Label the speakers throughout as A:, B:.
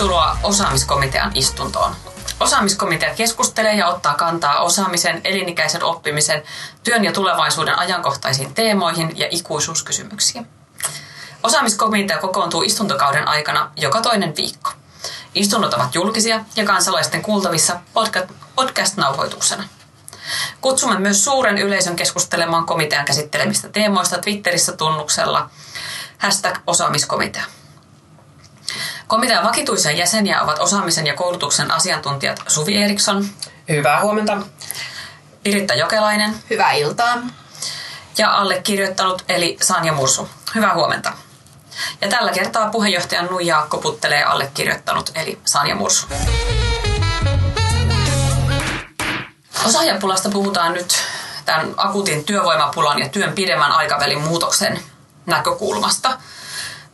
A: Tervetuloa osaamiskomitean istuntoon. Osaamiskomitea keskustelee ja ottaa kantaa osaamisen, elinikäisen oppimisen, työn ja tulevaisuuden ajankohtaisiin teemoihin ja ikuisuuskysymyksiin. Osaamiskomitea kokoontuu istuntokauden aikana joka toinen viikko. Istunnot ovat julkisia ja kansalaisten kuultavissa podcast-nauhoituksena. Kutsumme myös suuren yleisön keskustelemaan komitean käsittelemistä teemoista Twitterissä tunnuksella hashtag osaamiskomitea. Komitean vakituisia jäseniä ovat osaamisen ja koulutuksen asiantuntijat Suvi Eriksson.
B: Hyvää huomenta.
A: Piritta Jokelainen.
C: Hyvää iltaa.
A: Ja allekirjoittanut eli Sanja Mursu. Hyvää huomenta. Ja tällä kertaa puheenjohtajan Nuija koputtelee allekirjoittanut eli Sanja Mursu. Osaajapulasta puhutaan nyt tämän akuutin työvoimapulan ja työn pidemmän aikavälin muutoksen näkökulmasta.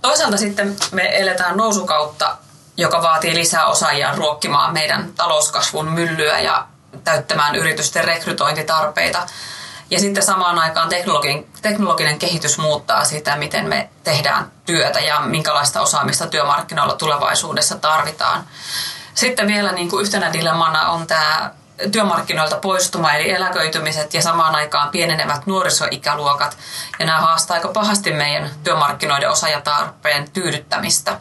A: Toisaalta sitten me eletään nousukautta, joka vaatii lisää osaajia ruokkimaan meidän talouskasvun myllyä ja täyttämään yritysten rekrytointitarpeita. Ja sitten samaan aikaan teknologinen, teknologinen kehitys muuttaa sitä, miten me tehdään työtä ja minkälaista osaamista työmarkkinoilla tulevaisuudessa tarvitaan. Sitten vielä niin kuin yhtenä dilemmana on tämä työmarkkinoilta poistuma eli eläköitymiset ja samaan aikaan pienenevät nuorisoikäluokat. Ja nämä haastaa aika pahasti meidän työmarkkinoiden osaajatarpeen tyydyttämistä.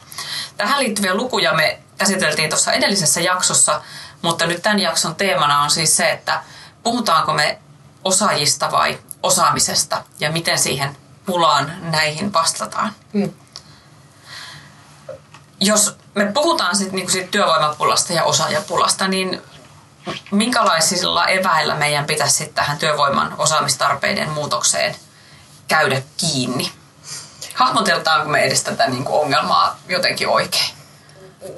A: Tähän liittyviä lukuja me käsiteltiin tuossa edellisessä jaksossa, mutta nyt tämän jakson teemana on siis se, että puhutaanko me osaajista vai osaamisesta ja miten siihen pulaan näihin vastataan. Hmm. Jos me puhutaan sit niinku siitä työvoimapulasta ja osaajapulasta, niin minkälaisilla eväillä meidän pitäisi sitten tähän työvoiman osaamistarpeiden muutokseen käydä kiinni? Hahmoteltaanko me edes tätä niin kuin ongelmaa jotenkin oikein?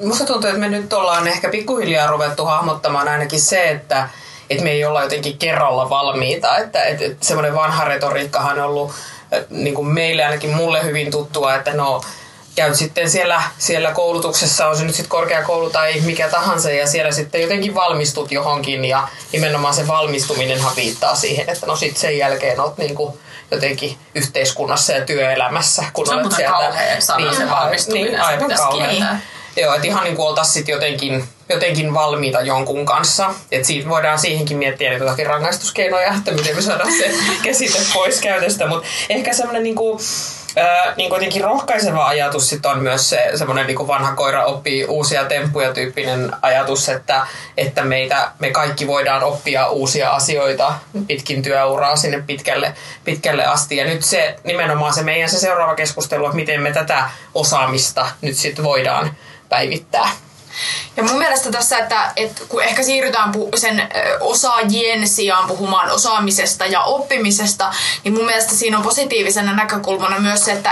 B: Musta tuntuu, että me nyt ollaan ehkä pikkuhiljaa ruvettu hahmottamaan ainakin se, että, että me ei olla jotenkin kerralla valmiita. Että, että, että semmoinen vanha retoriikkahan on ollut niin kuin meille ainakin mulle hyvin tuttua, että no käyt sitten siellä, siellä koulutuksessa, on se nyt sitten korkeakoulu tai mikä tahansa, ja siellä sitten jotenkin valmistut johonkin, ja nimenomaan se valmistuminenhan viittaa siihen, että no sitten sen jälkeen olet niinku jotenkin yhteiskunnassa ja työelämässä.
A: Kun se on olet sieltä, sana niin, se valmistuminen, niin, aivan
B: kauhean. Joo, että ihan niin kuin oltaisiin jotenkin, jotenkin valmiita jonkun kanssa. Että siitä voidaan siihenkin miettiä niin jotakin rangaistuskeinoja, että miten me saadaan se käsite pois käytöstä. Mutta ehkä semmoinen niin kuin, niin kuitenkin rohkaiseva ajatus sit on myös se semmoinen niin vanha koira oppii uusia temppuja tyyppinen ajatus, että, että meitä, me kaikki voidaan oppia uusia asioita pitkin työuraa sinne pitkälle, pitkälle asti. Ja nyt se nimenomaan se meidän se seuraava keskustelu, että miten me tätä osaamista nyt sitten voidaan päivittää.
C: Ja mun mielestä tässä, että, että kun ehkä siirrytään sen osaajien sijaan puhumaan osaamisesta ja oppimisesta, niin mun mielestä siinä on positiivisena näkökulmana myös se, että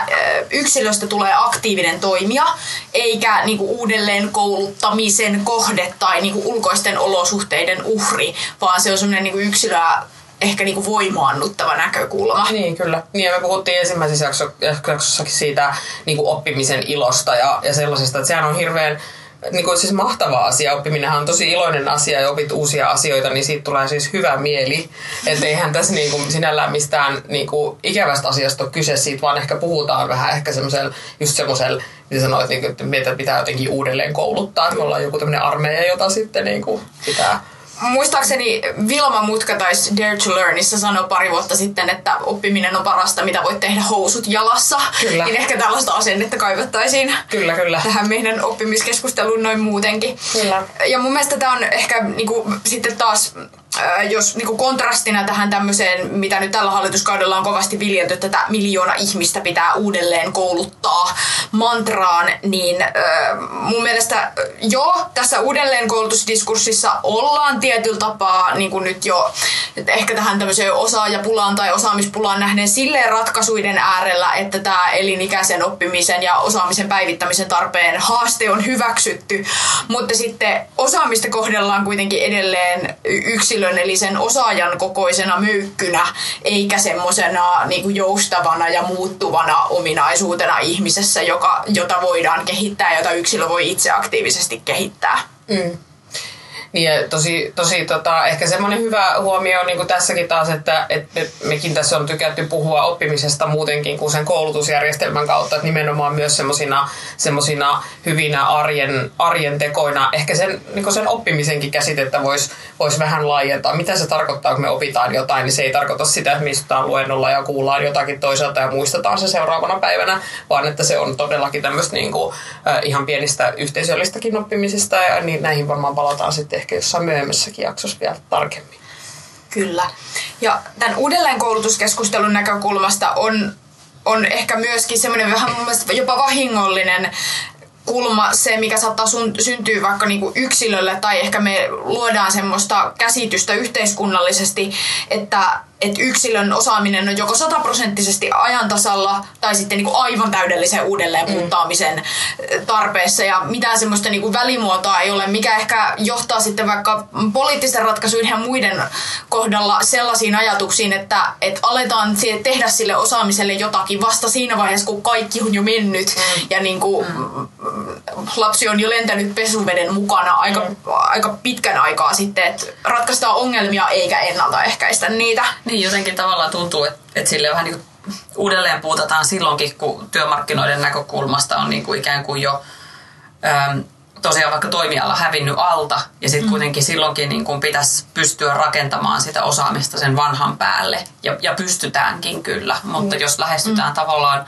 C: yksilöstä tulee aktiivinen toimija, eikä niinku uudelleen kouluttamisen kohde tai niinku ulkoisten olosuhteiden uhri, vaan se on semmoinen niinku yksilöä ehkä niinku voimaannuttava näkökulma.
B: Niin, kyllä. Niin, ja me puhuttiin ensimmäisessä jaksossakin siitä niinku oppimisen ilosta ja, ja sellaisesta, että sehän on hirveän niin kuin siis mahtava asia. Oppiminenhan on tosi iloinen asia ja opit uusia asioita, niin siitä tulee siis hyvä mieli. Että eihän tässä niin kuin sinällään mistään niin kuin ikävästä asiasta ole kyse siitä, vaan ehkä puhutaan vähän ehkä semmoisella, just semmoisella, mitä sanoit, niin kuin, että meitä pitää jotenkin uudelleen kouluttaa. Että me ollaan joku tämmöinen armeija, jota sitten niin kuin pitää
C: Muistaakseni Vilma Mutka taisi Dare to Learnissa sanoi pari vuotta sitten, että oppiminen on parasta, mitä voit tehdä housut jalassa. Kyllä. Niin ehkä tällaista asennetta kaivattaisiin
B: kyllä, kyllä.
C: tähän meidän oppimiskeskusteluun noin muutenkin.
B: Kyllä.
C: Ja mun mielestä tämä on ehkä niinku, sitten taas jos niin kuin kontrastina tähän tämmöiseen, mitä nyt tällä hallituskaudella on kovasti viljelty, tätä miljoona ihmistä pitää uudelleen kouluttaa mantraan, niin mun mielestä jo tässä uudelleenkoulutusdiskurssissa ollaan tietyllä tapaa niin kuin nyt jo että ehkä tähän tämmöiseen osaajapulaan tai osaamispulaan nähden silleen ratkaisuiden äärellä, että tämä elinikäisen oppimisen ja osaamisen päivittämisen tarpeen haaste on hyväksytty, mutta sitten osaamista kohdellaan kuitenkin edelleen yksilö yksilön eli sen osaajan kokoisena myykkynä, eikä semmoisena niin joustavana ja muuttuvana ominaisuutena ihmisessä, joka, jota voidaan kehittää, jota yksilö voi itse aktiivisesti kehittää. Mm.
B: Niin tosi, tosi tota, ehkä semmoinen hyvä huomio on niin kuin tässäkin taas, että, että me, mekin tässä on tykätty puhua oppimisesta muutenkin kuin sen koulutusjärjestelmän kautta, että nimenomaan myös semmoisina semmosina hyvinä arjen, arjen tekoina. Ehkä sen, niin sen oppimisenkin käsitettä voisi vois vähän laajentaa. Mitä se tarkoittaa, kun me opitaan jotain, niin se ei tarkoita sitä, että me istutaan luennolla ja kuullaan jotakin toisaalta ja muistetaan se seuraavana päivänä, vaan että se on todellakin tämmöistä niin kuin, ihan pienistä yhteisöllistäkin oppimisesta ja niin näihin varmaan palataan sitten ehkä jossain myöhemmässäkin jaksossa vielä tarkemmin.
C: Kyllä. Ja tämän uudelleenkoulutuskeskustelun näkökulmasta on, on ehkä myöskin semmoinen vähän mun mielestä jopa vahingollinen kulma se, mikä saattaa sun, syntyä vaikka niinku yksilölle tai ehkä me luodaan semmoista käsitystä yhteiskunnallisesti, että että yksilön osaaminen on joko sataprosenttisesti ajantasalla tai sitten niin kuin aivan täydellisen uudelleen puuttaamisen mm. tarpeessa ja mitään semmoista niin kuin välimuotoa ei ole, mikä ehkä johtaa sitten vaikka poliittisen ratkaisujen ja muiden kohdalla sellaisiin ajatuksiin, että, että aletaan tehdä sille osaamiselle jotakin vasta siinä vaiheessa, kun kaikki on jo mennyt mm. ja niin kuin mm. lapsi on jo lentänyt pesuveden mukana aika, mm. aika pitkän aikaa sitten, että ratkaistaan ongelmia eikä ennaltaehkäistä niitä.
A: Niin, jotenkin tavallaan tuntuu, että, että sille vähän niin uudelleen puutataan silloinkin, kun työmarkkinoiden näkökulmasta on niin kuin ikään kuin jo äm, tosiaan vaikka toimiala hävinnyt alta ja sitten mm. kuitenkin silloinkin niin kuin pitäisi pystyä rakentamaan sitä osaamista sen vanhan päälle ja, ja pystytäänkin kyllä, mutta mm. jos lähestytään mm. tavallaan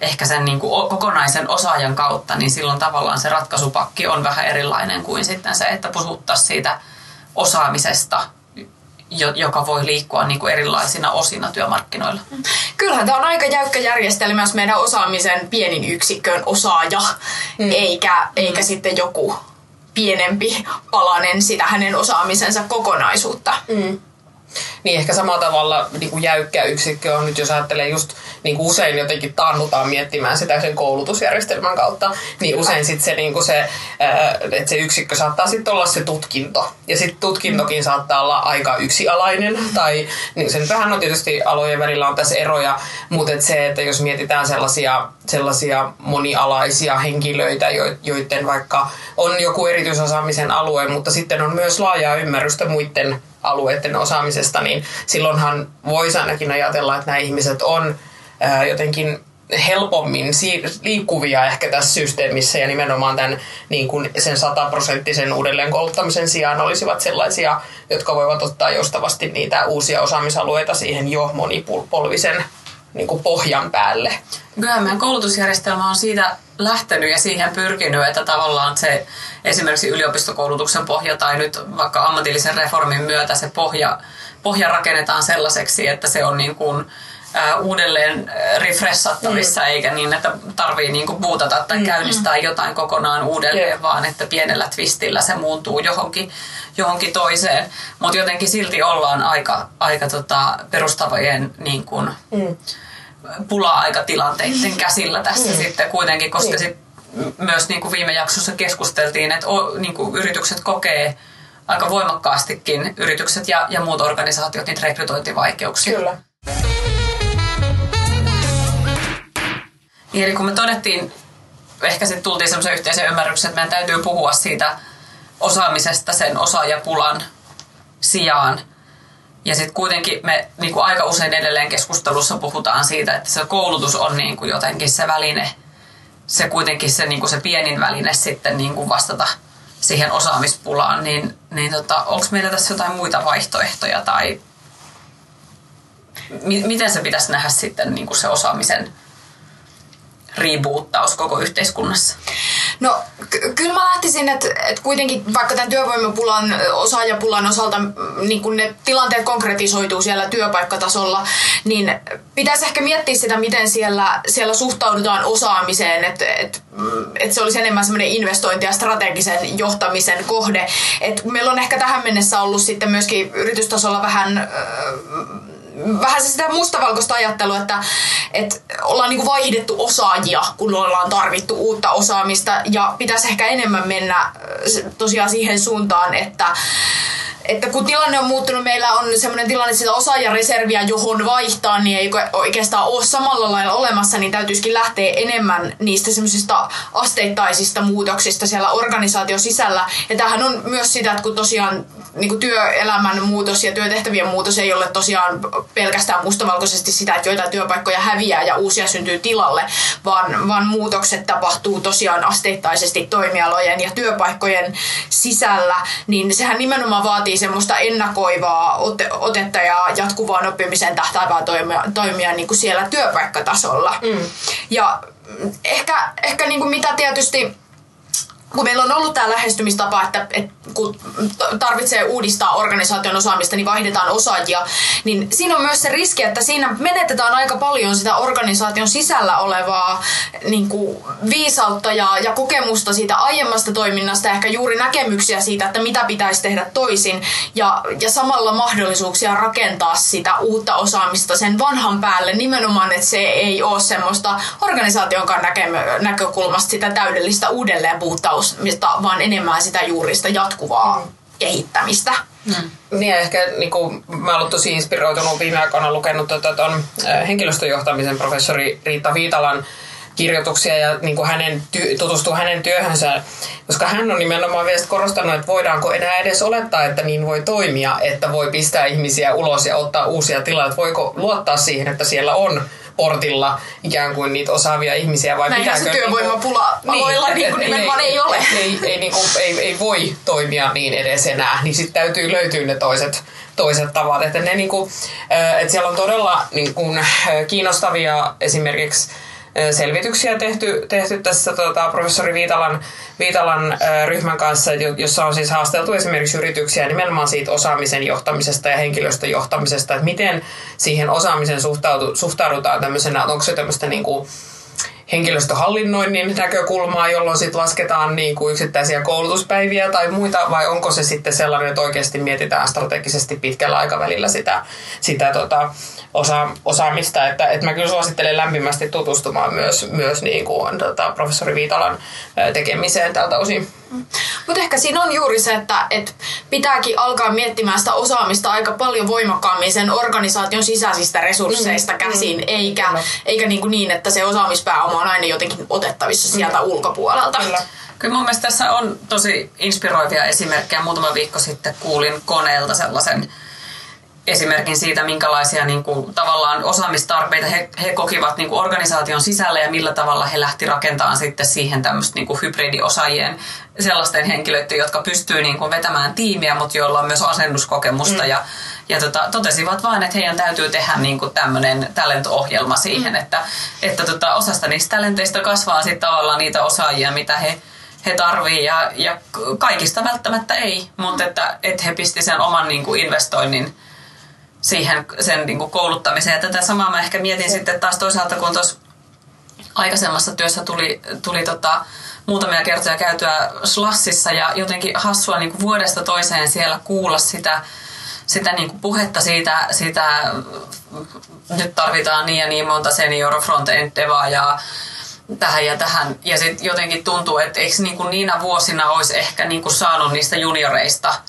A: ehkä sen niin kuin kokonaisen osaajan kautta, niin silloin tavallaan se ratkaisupakki on vähän erilainen kuin sitten se, että puhuttaisiin siitä osaamisesta joka voi liikkua niin kuin erilaisina osina työmarkkinoilla.
C: Kyllähän tämä on aika jäykkä järjestelmä, jos meidän osaamisen pienin yksikköön osaaja, mm. eikä, eikä mm. sitten joku pienempi palanen sitä hänen osaamisensa kokonaisuutta. Mm.
B: Niin ehkä samalla tavalla niin kuin jäykkä yksikkö on nyt, jos ajattelee just niin kuin usein jotenkin taannutaan miettimään sitä sen koulutusjärjestelmän kautta, niin usein sitten se, niin kuin se, että se yksikkö saattaa sitten olla se tutkinto. Ja sitten tutkintokin saattaa olla aika yksialainen, tai niin sen vähän on tietysti alojen välillä on tässä eroja, mutta et se, että jos mietitään sellaisia, sellaisia monialaisia henkilöitä, joiden vaikka on joku erityisosaamisen alue, mutta sitten on myös laajaa ymmärrystä muiden alueiden osaamisesta, niin silloinhan voisi ainakin ajatella, että nämä ihmiset on ää, jotenkin helpommin liikkuvia ehkä tässä systeemissä ja nimenomaan tämän, niin kuin sen sataprosenttisen uudelleen kouluttamisen sijaan olisivat sellaisia, jotka voivat ottaa joustavasti niitä uusia osaamisalueita siihen jo monipolvisen niin kuin pohjan päälle.
A: Kyllä meidän koulutusjärjestelmä on siitä lähtenyt ja siihen pyrkinyt, että tavallaan se esimerkiksi yliopistokoulutuksen pohja tai nyt vaikka ammatillisen reformin myötä se pohja, pohja rakennetaan sellaiseksi, että se on niin kuin, uudelleen refreshattavissa, mm. eikä niin, että tarvii niinku buutata tai mm. käynnistää jotain kokonaan uudelleen, yeah. vaan että pienellä twistillä se muuntuu johonkin, johonkin toiseen. Mutta jotenkin silti ollaan aika, aika tota perustavojen niin kuin, mm. pula-aikatilanteiden käsillä tässä mm. sitten kuitenkin, koska mm. sit myös niin kuin viime jaksossa keskusteltiin, että o, niin kuin yritykset kokee aika voimakkaastikin yritykset ja, ja muut organisaatiot niitä rekrytointivaikeuksia.
C: Kyllä.
A: Niin eli kun me todettiin, ehkä sitten tultiin semmoisen yhteisen ymmärryksen, että meidän täytyy puhua siitä osaamisesta sen osaajapulan sijaan. Ja sitten kuitenkin me niin kuin aika usein edelleen keskustelussa puhutaan siitä, että se koulutus on niin kuin jotenkin se väline, se kuitenkin se, niin kuin se pienin väline sitten niin kuin vastata siihen osaamispulaan, niin, niin tota, onko meillä tässä jotain muita vaihtoehtoja tai mi- miten se pitäisi nähdä sitten niin kuin se osaamisen reboottaus koko yhteiskunnassa?
C: No ky- kyllä mä lähtisin, että, että kuitenkin vaikka tämän työvoimapulan, osaajapulan osalta niin kun ne tilanteet konkretisoituu siellä työpaikkatasolla, niin pitäisi ehkä miettiä sitä, miten siellä, siellä suhtaudutaan osaamiseen, että, että, että se olisi enemmän semmoinen investointi ja strategisen johtamisen kohde. Että meillä on ehkä tähän mennessä ollut sitten myöskin yritystasolla vähän vähän se sitä mustavalkoista ajattelua, että, että ollaan niin kuin vaihdettu osaajia, kun ollaan tarvittu uutta osaamista. Ja pitäisi ehkä enemmän mennä tosiaan siihen suuntaan, että että kun tilanne on muuttunut, meillä on sellainen tilanne, sitä osaajareserviä, johon vaihtaa, niin ei oikeastaan ole samalla lailla olemassa, niin täytyisikin lähteä enemmän niistä semmoisista asteittaisista muutoksista siellä organisaation sisällä. Ja tämähän on myös sitä, että kun tosiaan niin kuin työelämän muutos ja työtehtävien muutos ei ole tosiaan pelkästään mustavalkoisesti sitä, että joitain työpaikkoja häviää ja uusia syntyy tilalle, vaan, vaan muutokset tapahtuu tosiaan asteittaisesti toimialojen ja työpaikkojen sisällä, niin sehän nimenomaan vaatii semmoista ennakoivaa ote, otetta ja jatkuvaan oppimiseen tähtäävää toimia, toimia niin kuin siellä työpaikkatasolla. Mm. Ja ehkä, ehkä niin kuin mitä tietysti kun meillä on ollut tämä lähestymistapa, että, että kun tarvitsee uudistaa organisaation osaamista, niin vaihdetaan osaajia, niin siinä on myös se riski, että siinä menetetään aika paljon sitä organisaation sisällä olevaa niin kuin viisautta ja, ja kokemusta siitä aiemmasta toiminnasta, ehkä juuri näkemyksiä siitä, että mitä pitäisi tehdä toisin, ja, ja samalla mahdollisuuksia rakentaa sitä uutta osaamista sen vanhan päälle, nimenomaan, että se ei ole semmoista organisaation näkökulmasta sitä täydellistä uudelleen puhtausta, vaan enemmän sitä juurista jatkuvaa mm. kehittämistä.
B: Mm. Niin ehkä niin kuin, mä olen tosi inspiroitunut viime aikoina lukenut tuota, ton, henkilöstöjohtamisen professori Riitta Viitalan kirjoituksia ja niin kuin hänen ty- tutustuu hänen työhönsä, koska hän on nimenomaan vielä korostanut, että voidaanko enää edes olettaa, että niin voi toimia, että voi pistää ihmisiä ulos ja ottaa uusia tiloja, voiko luottaa siihen, että siellä on portilla ikään kuin niitä osaavia ihmisiä vai
C: Näinhän pitääkö... se työvoimapula niin, aloilla niin, niin nimenomaan ei, ei ole.
B: Ei, ei, niin kuin, ei, ei voi toimia niin edes enää, niin sitten täytyy löytyä ne toiset, toiset tavat. Että, ne, niin kuin, että siellä on todella niin kuin, kiinnostavia esimerkiksi selvityksiä tehty, tehty tässä tota, professori Viitalan, Viitalan ä, ryhmän kanssa, jossa on siis haasteltu esimerkiksi yrityksiä nimenomaan siitä osaamisen johtamisesta ja henkilöstön johtamisesta, että miten siihen osaamisen suhtaudu, suhtaudutaan tämmöisenä, onko se tämmöistä niin kuin, henkilöstöhallinnoinnin näkökulmaa, jolloin sitten lasketaan niin kuin yksittäisiä koulutuspäiviä tai muita, vai onko se sitten sellainen, että oikeasti mietitään strategisesti pitkällä aikavälillä sitä, sitä tota, osa, osaamista, että, että mä kyllä suosittelen lämpimästi tutustumaan myös, myös niin kuin, tota, professori Viitalan tekemiseen tältä osin.
C: Mm. Mutta ehkä siinä on juuri se, että et pitääkin alkaa miettimään sitä osaamista aika paljon voimakkaammin sen organisaation sisäisistä resursseista mm, käsin, mm, eikä, kyllä. eikä niin, kuin niin, että se osaamispääoma on aina jotenkin otettavissa sieltä mm. ulkopuolelta. Kyllä.
A: Kyllä mun mielestä tässä on tosi inspiroivia esimerkkejä. Muutama viikko sitten kuulin koneelta sellaisen esimerkin siitä, minkälaisia niin kuin, tavallaan osaamistarpeita he, he kokivat niin kuin organisaation sisällä ja millä tavalla he lähti rakentamaan sitten siihen tämmöistä niin kuin hybridiosaajien sellaisten henkilöiden, jotka pystyy niin kuin vetämään tiimiä, mutta joilla on myös asennuskokemusta mm. ja, ja tota, totesivat vain, että heidän täytyy tehdä niin kuin tämmöinen talent-ohjelma siihen, mm. että, että tota, osasta niistä talenteista kasvaa sitten tavallaan niitä osaajia, mitä he, he tarvii ja, ja kaikista välttämättä ei, mutta että, että he pisti sen oman niin kuin investoinnin siihen sen niin kuin kouluttamiseen. Ja tätä samaa mä ehkä mietin sitten taas toisaalta, kun tuossa aikaisemmassa työssä tuli, tuli tota, muutamia kertoja käytyä Slassissa ja jotenkin hassua niin kuin vuodesta toiseen siellä kuulla sitä, sitä niin kuin puhetta siitä, sitä, nyt tarvitaan niin ja niin monta senior front-end devaajaa tähän ja tähän. Ja sitten jotenkin tuntuu, että eikö niin kuin niinä vuosina olisi ehkä niin kuin saanut niistä junioreista –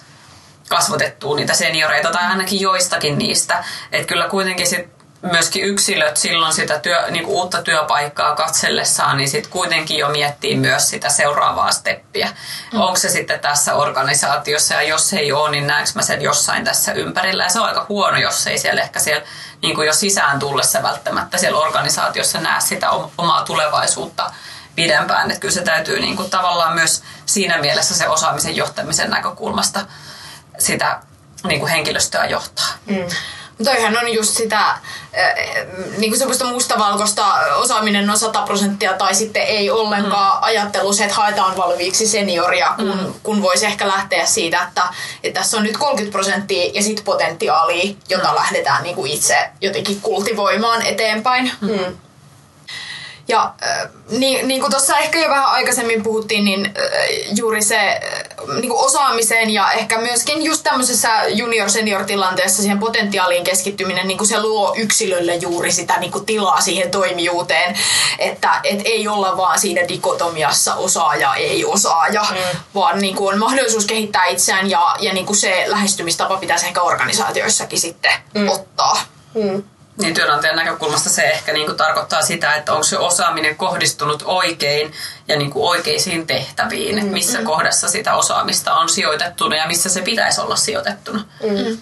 A: kasvatettua niitä senioreita tai ainakin joistakin niistä. Että kyllä kuitenkin sit myöskin yksilöt silloin sitä työ, niin kuin uutta työpaikkaa katsellessaan, niin sitten kuitenkin jo miettii myös sitä seuraavaa steppiä. Mm. Onko se sitten tässä organisaatiossa ja jos ei ole, niin näenkö mä sen jossain tässä ympärillä. Ja se on aika huono, jos ei siellä ehkä siellä niin kuin jo sisään tullessa välttämättä siellä organisaatiossa näe sitä omaa tulevaisuutta pidempään. Että kyllä se täytyy niin kuin tavallaan myös siinä mielessä se osaamisen johtamisen näkökulmasta – sitä niin kuin henkilöstöä johtaa. Mm.
C: Toihan on just sitä niin kuin semmoista mustavalkoista osaaminen on 100 prosenttia tai sitten ei ollenkaan mm. ajattelu se, että haetaan valmiiksi senioria, kun, mm. kun voisi ehkä lähteä siitä, että, että tässä on nyt 30 prosenttia ja sitten potentiaalia, jota mm. lähdetään niin kuin itse jotenkin kultivoimaan eteenpäin. Mm. Mm. Ja niin, niin kuin tuossa ehkä jo vähän aikaisemmin puhuttiin, niin juuri se niin kuin osaamiseen ja ehkä myöskin just tämmöisessä junior-senior-tilanteessa siihen potentiaaliin keskittyminen, niin kuin se luo yksilölle juuri sitä niin kuin tilaa siihen toimijuuteen, että et ei olla vaan siinä dikotomiassa osaaja, ei osaaja, mm. vaan niin kuin on mahdollisuus kehittää itseään ja, ja niin kuin se lähestymistapa pitäisi ehkä organisaatioissakin sitten mm. ottaa. Mm.
A: Niin työnantajan näkökulmasta se ehkä niin kuin tarkoittaa sitä, että onko se osaaminen kohdistunut oikein ja niin kuin oikeisiin tehtäviin, mm, että missä mm. kohdassa sitä osaamista on sijoitettuna ja missä se pitäisi olla sijoitettuna. Mm.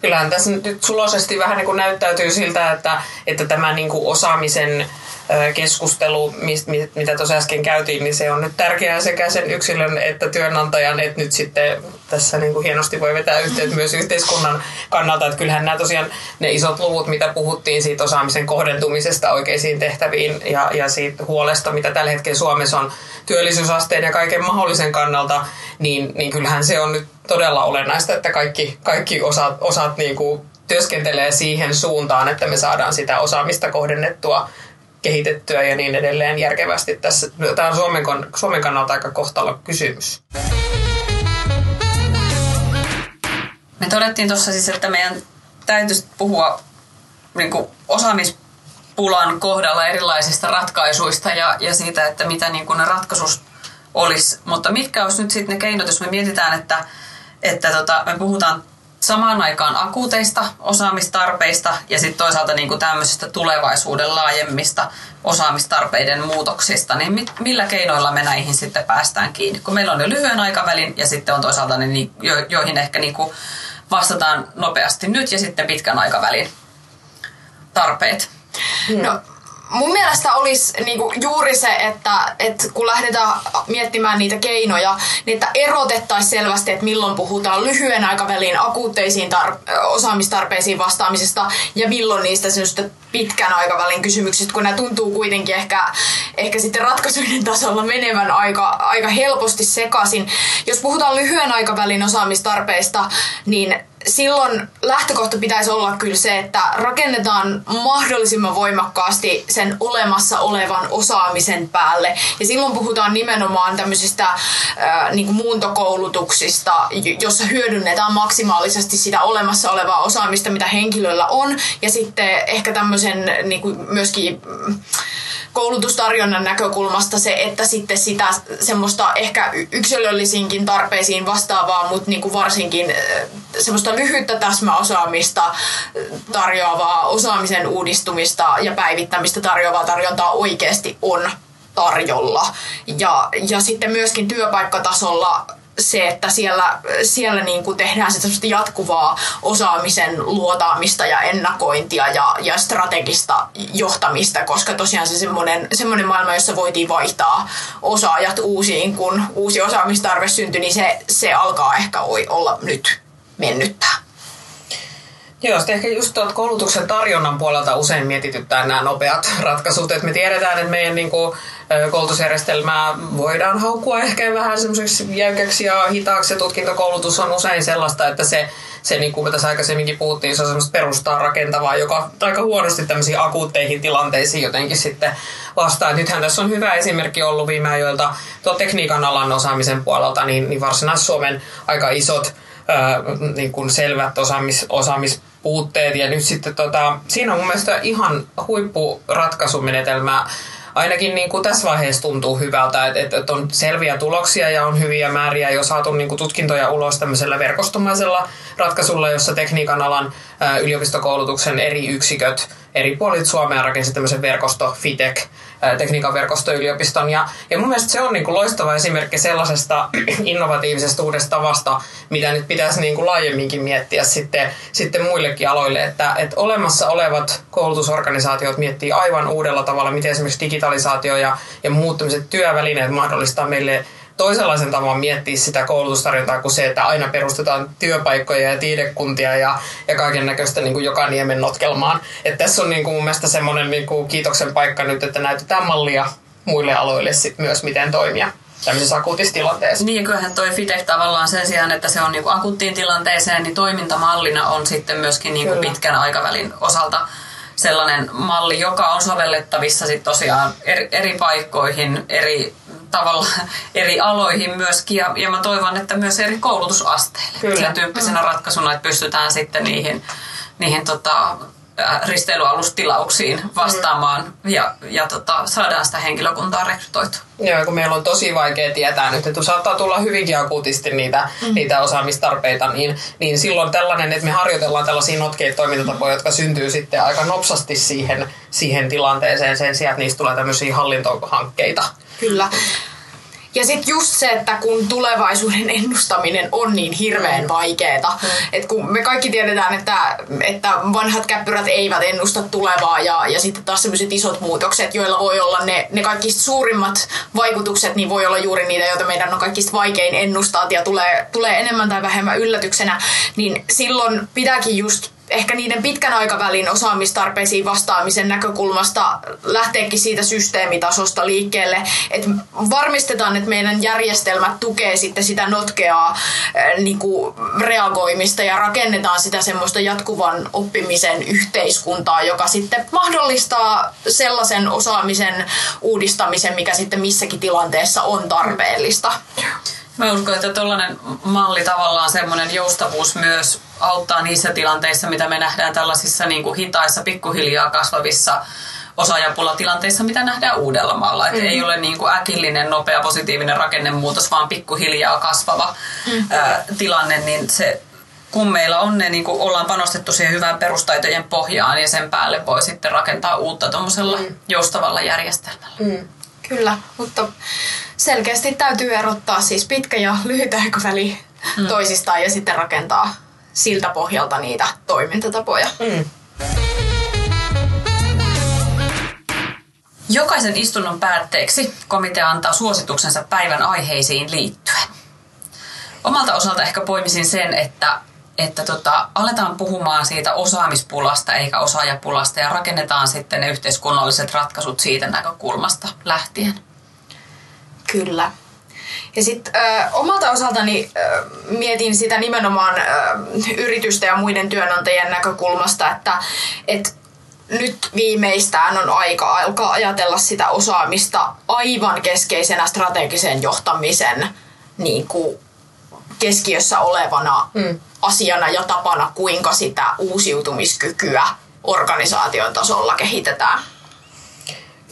B: Kyllähän tässä nyt suloisesti vähän niin kuin näyttäytyy siltä, että, että tämä niin kuin osaamisen keskustelu, mitä tuossa äsken käytiin, niin se on nyt tärkeää sekä sen yksilön että työnantajan, että nyt sitten tässä niin kuin hienosti voi vetää yhteyttä myös yhteiskunnan kannalta, että kyllähän nämä tosiaan ne isot luvut, mitä puhuttiin siitä osaamisen kohdentumisesta oikeisiin tehtäviin ja, ja siitä huolesta, mitä tällä hetkellä Suomessa on työllisyysasteen ja kaiken mahdollisen kannalta, niin, niin kyllähän se on nyt todella olennaista, että kaikki, kaikki osat, osat niin kuin työskentelee siihen suuntaan, että me saadaan sitä osaamista kohdennettua kehitettyä ja niin edelleen järkevästi tässä. Tämä on Suomen, Suomen kannalta aika kohtalo kysymys.
A: Me todettiin tuossa siis, että meidän täytyisi puhua niin kuin osaamispulan kohdalla erilaisista ratkaisuista ja, ja siitä, että mitä niin kuin ne ratkaisut olisi. Mutta mitkä olisi nyt sitten ne keinot, jos me mietitään, että, että tota, me puhutaan samaan aikaan akuuteista osaamistarpeista ja sitten toisaalta niin kuin tämmöisistä tulevaisuuden laajemmista osaamistarpeiden muutoksista, niin millä keinoilla me näihin sitten päästään kiinni? Kun meillä on jo lyhyen aikavälin ja sitten on toisaalta ne, joihin ehkä niin kuin vastataan nopeasti nyt ja sitten pitkän aikavälin tarpeet.
C: No, mun mielestä olisi niinku juuri se, että, että kun lähdetään miettimään niitä keinoja, niin että erotettaisiin selvästi, että milloin puhutaan lyhyen aikavälin akuutteisiin tar- osaamistarpeisiin vastaamisesta ja milloin niistä pitkän aikavälin kysymyksistä, kun nämä tuntuu kuitenkin ehkä, ehkä sitten ratkaisuiden tasolla menevän aika, aika helposti sekaisin. Jos puhutaan lyhyen aikavälin osaamistarpeista, niin silloin lähtökohta pitäisi olla kyllä se, että rakennetaan mahdollisimman voimakkaasti sen olemassa olevan osaamisen päälle. Ja silloin puhutaan nimenomaan tämmöisistä äh, niin kuin muuntokoulutuksista, jossa hyödynnetään maksimaalisesti sitä olemassa olevaa osaamista, mitä henkilöllä on. Ja sitten ehkä tämmöisen niin kuin myöskin koulutustarjonnan näkökulmasta se, että sitten sitä semmoista ehkä yksilöllisiinkin tarpeisiin vastaavaa, mutta niin kuin varsinkin semmoista lyhyttä täsmäosaamista tarjoavaa osaamisen uudistumista ja päivittämistä tarjoavaa tarjontaa oikeasti on tarjolla. Ja, ja sitten myöskin työpaikkatasolla se, että siellä, siellä niin kuin tehdään sitä jatkuvaa osaamisen luotaamista ja ennakointia ja, ja strategista johtamista, koska tosiaan se semmoinen, semmoinen maailma, jossa voitiin vaihtaa osaajat uusiin, kun uusi osaamistarve syntyi, niin se, se alkaa ehkä olla nyt mennyttää.
B: Joo, sitten ehkä just tuolta koulutuksen tarjonnan puolelta usein mietityttää nämä nopeat ratkaisut. että me tiedetään, että meidän niin kuin, koulutusjärjestelmää voidaan haukkua ehkä vähän semmoiseksi jäykäksi ja hitaaksi. Tutkintokoulutus on usein sellaista, että se, se niin kuin tässä aikaisemminkin puhuttiin, se on semmoista perustaa rakentavaa, joka aika huonosti tämmöisiin akuutteihin tilanteisiin jotenkin sitten vastaa. Nythän tässä on hyvä esimerkki ollut viime ajoilta tuo tekniikan alan osaamisen puolelta, niin, niin Varsinais-Suomen aika isot ää, niin kuin selvät osaamis, osaamispuutteet. Ja nyt sitten tota, siinä on mun mielestä ihan huippuratkaisumenetelmä ainakin niin kuin tässä vaiheessa tuntuu hyvältä, että, että on selviä tuloksia ja on hyviä määriä jo saatu niin kuin tutkintoja ulos tämmöisellä verkostomaisella ratkaisulla, jossa tekniikan alan yliopistokoulutuksen eri yksiköt eri puolit Suomea rakensi tämmöisen verkosto FITEC, tekniikan verkostoyliopiston. Ja, ja mun mielestä se on niin kuin loistava esimerkki sellaisesta innovatiivisesta uudesta tavasta, mitä nyt pitäisi niin kuin laajemminkin miettiä sitten, sitten muillekin aloille, että, että olemassa olevat koulutusorganisaatiot miettii aivan uudella tavalla, miten esimerkiksi digitalisaatio ja, ja muut työvälineet mahdollistaa meille toisenlaisen tavan miettiä sitä koulutustarjontaa kuin se, että aina perustetaan työpaikkoja ja tiedekuntia ja, ja kaiken näköistä niin kuin joka niemen notkelmaan. Et tässä on niin kuin mun mielestä semmoinen niin kuin kiitoksen paikka nyt, että näytetään mallia muille aloille sit myös, miten toimia tämmöisessä akuutissa tilanteessa.
A: Niin, kyllähän toi FITEC tavallaan sen sijaan, että se on niinku akuuttiin tilanteeseen, niin toimintamallina on sitten myöskin niinku pitkän aikavälin osalta sellainen malli, joka on sovellettavissa sit tosiaan eri, eri paikkoihin, eri tavalla eri aloihin myöskin ja, ja mä toivon, että myös eri koulutusasteille. Kyllä. Sen tyyppisenä ratkaisuna, että pystytään sitten niihin, niihin tota, risteilyalustilauksiin vastaamaan mm. ja, ja tota, saadaan sitä henkilökuntaa rekrytoitua.
B: Joo, kun meillä on tosi vaikea tietää nyt, että saattaa tulla hyvinkin akuutisti niitä, mm. niitä osaamistarpeita, niin, niin silloin tällainen, että me harjoitellaan tällaisia notkeita toimintatapoja, jotka syntyy sitten aika nopsasti siihen, siihen tilanteeseen sen sijaan, että niistä tulee tämmöisiä hallintohankkeita.
C: Kyllä. Ja sitten just se, että kun tulevaisuuden ennustaminen on niin hirveän vaikeeta, mm. että kun me kaikki tiedetään, että, että vanhat käppyrät eivät ennusta tulevaa ja, ja sitten taas sellaiset isot muutokset, joilla voi olla ne, ne kaikista suurimmat vaikutukset, niin voi olla juuri niitä, joita meidän on kaikista vaikein ennustaa ja tulee, tulee enemmän tai vähemmän yllätyksenä, niin silloin pitääkin just ehkä niiden pitkän aikavälin osaamistarpeisiin vastaamisen näkökulmasta lähteekin siitä systeemitasosta liikkeelle, että varmistetaan, että meidän järjestelmät tukee sitten sitä notkeaa niin kuin reagoimista ja rakennetaan sitä semmoista jatkuvan oppimisen yhteiskuntaa, joka sitten mahdollistaa sellaisen osaamisen uudistamisen, mikä sitten missäkin tilanteessa on tarpeellista.
A: Mä uskon, että tuollainen malli tavallaan semmoinen joustavuus myös auttaa niissä tilanteissa, mitä me nähdään tällaisissa niin kuin hitaissa, pikkuhiljaa kasvavissa osaajapulatilanteissa, mitä nähdään Uudellamaalla. Mm-hmm. ei ole niin kuin äkillinen, nopea, positiivinen rakennemuutos, vaan pikkuhiljaa kasvava mm-hmm. ää, tilanne, niin se kun meillä on ne, niin kuin ollaan panostettu siihen hyvään perustaitojen pohjaan ja sen päälle voi sitten rakentaa uutta tuommoisella mm. joustavalla järjestelmällä. Mm.
C: Kyllä, mutta selkeästi täytyy erottaa siis pitkä ja lyhyt aikaväli mm. toisistaan ja sitten rakentaa siltä pohjalta niitä toimintatapoja. Mm.
A: Jokaisen istunnon päätteeksi komitea antaa suosituksensa päivän aiheisiin liittyen. Omalta osalta ehkä poimisin sen, että, että tota, aletaan puhumaan siitä osaamispulasta eikä osaajapulasta ja rakennetaan sitten ne yhteiskunnalliset ratkaisut siitä näkökulmasta lähtien.
C: Kyllä. Ja sitten omalta osaltani ö, mietin sitä nimenomaan ö, yritysten ja muiden työnantajien näkökulmasta, että et nyt viimeistään on aika alkaa ajatella sitä osaamista aivan keskeisenä strategisen johtamisen niin kuin keskiössä olevana mm. asiana ja tapana, kuinka sitä uusiutumiskykyä organisaation tasolla kehitetään.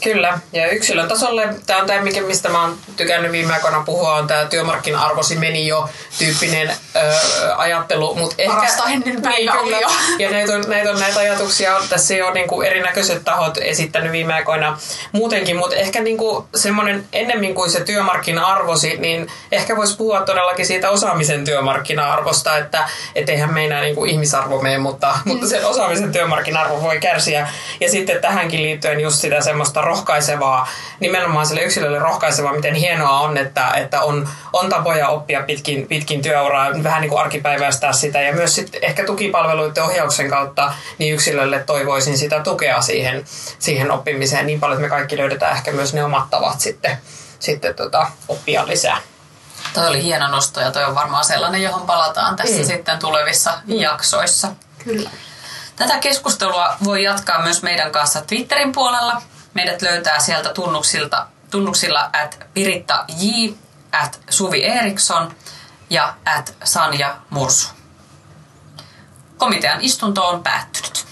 B: Kyllä, ja yksilön tasolle, tämä on tämä, mikä, mistä mä oon tykännyt viime aikoina puhua, on tämä työmarkkina-arvosi meni jo tyyppinen ö, ajattelu.
C: Mut ehkä, Parasta ennen niin,
B: kyllä. jo. Ja näitä on, näitä on näitä ajatuksia, on tässä jo niin kuin erinäköiset tahot esittänyt viime aikoina muutenkin, mutta ehkä niin kuin semmoinen ennemmin kuin se työmarkkina-arvosi, niin ehkä voisi puhua todellakin siitä osaamisen työmarkkina-arvosta, että et eihän meinaa niin kuin ihmisarvo mene, mutta, mm. mutta sen osaamisen työmarkkina-arvo voi kärsiä. Ja sitten tähänkin liittyen just sitä semmoista rohkaisevaa, nimenomaan sille yksilölle rohkaisevaa, miten hienoa on, että, että on, on tapoja oppia pitkin, pitkin työuraa, vähän niin kuin arkipäiväistää sitä ja myös sitten ehkä tukipalveluiden ohjauksen kautta niin yksilölle toivoisin sitä tukea siihen, siihen oppimiseen niin paljon, että me kaikki löydetään ehkä myös ne omat tavat sitten, sitten tota, oppia lisää.
A: Toi oli hieno nosto ja toi on varmaan sellainen, johon palataan tässä mm. sitten tulevissa mm. jaksoissa.
C: Kyllä.
A: Tätä keskustelua voi jatkaa myös meidän kanssa Twitterin puolella. Meidät löytää sieltä tunnuksilta, tunnuksilla at Piritta J, at Suvi Eriksson ja at Sanja Mursu. Komitean istunto on päättynyt.